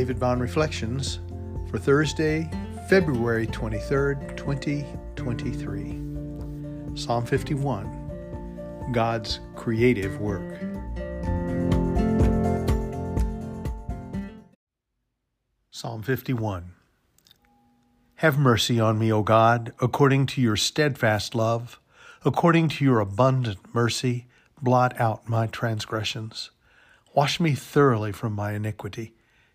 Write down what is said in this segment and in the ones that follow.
David Bond Reflections for Thursday, February 23rd, 2023. Psalm 51 God's Creative Work. Psalm 51 Have mercy on me, O God, according to your steadfast love, according to your abundant mercy, blot out my transgressions. Wash me thoroughly from my iniquity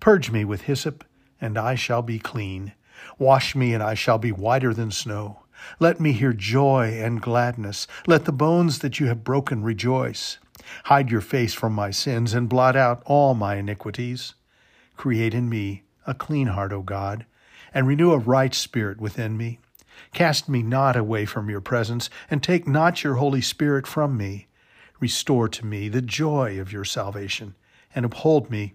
Purge me with hyssop, and I shall be clean. Wash me, and I shall be whiter than snow. Let me hear joy and gladness. Let the bones that you have broken rejoice. Hide your face from my sins, and blot out all my iniquities. Create in me a clean heart, O God, and renew a right spirit within me. Cast me not away from your presence, and take not your Holy Spirit from me. Restore to me the joy of your salvation, and uphold me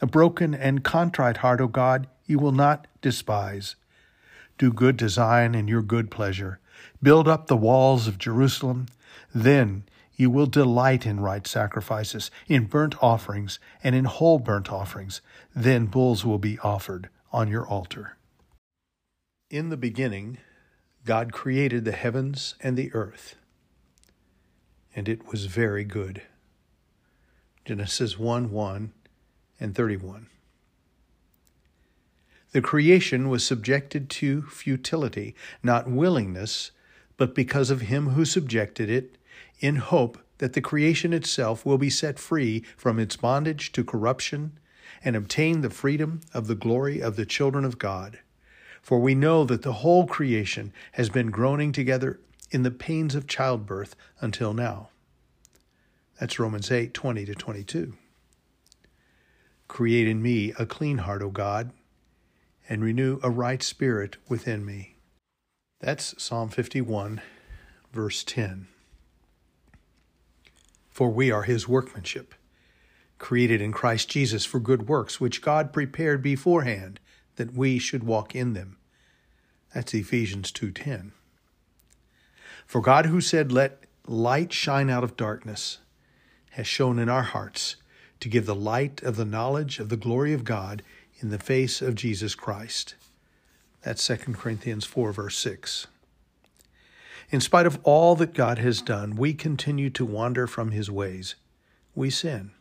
a broken and contrite heart, O God, you will not despise. Do good Zion in your good pleasure. Build up the walls of Jerusalem. Then you will delight in right sacrifices, in burnt offerings, and in whole burnt offerings. Then bulls will be offered on your altar. In the beginning, God created the heavens and the earth, and it was very good. Genesis 1 1 and 31. The creation was subjected to futility, not willingness, but because of him who subjected it, in hope that the creation itself will be set free from its bondage to corruption and obtain the freedom of the glory of the children of God. For we know that the whole creation has been groaning together in the pains of childbirth until now. That's Romans 8 20 to 22. Create in me a clean heart, O God, and renew a right spirit within me. That's Psalm 51, verse 10. For we are his workmanship, created in Christ Jesus for good works, which God prepared beforehand that we should walk in them. That's Ephesians 2:10. For God who said, "Let light shine out of darkness," has shone in our hearts to give the light of the knowledge of the glory of God in the face of Jesus Christ. That's 2 Corinthians 4, verse 6. In spite of all that God has done, we continue to wander from his ways. We sin.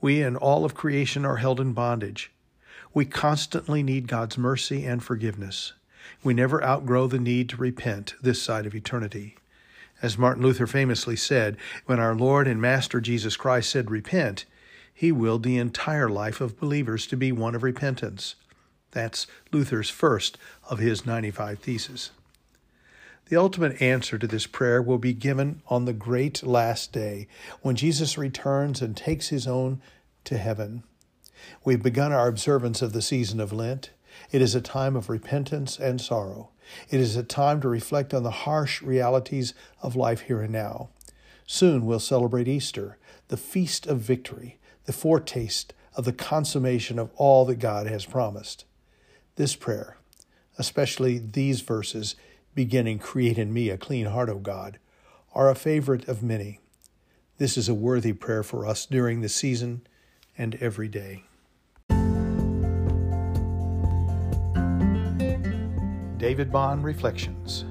We and all of creation are held in bondage. We constantly need God's mercy and forgiveness. We never outgrow the need to repent this side of eternity. As Martin Luther famously said, when our Lord and Master Jesus Christ said, Repent, he willed the entire life of believers to be one of repentance. That's Luther's first of his 95 Theses. The ultimate answer to this prayer will be given on the great last day when Jesus returns and takes his own to heaven. We've begun our observance of the season of Lent. It is a time of repentance and sorrow. It is a time to reflect on the harsh realities of life here and now. Soon we'll celebrate Easter, the feast of victory, the foretaste of the consummation of all that God has promised. This prayer, especially these verses beginning, Create in me a clean heart, O God, are a favorite of many. This is a worthy prayer for us during the season and every day. David Bond Reflections.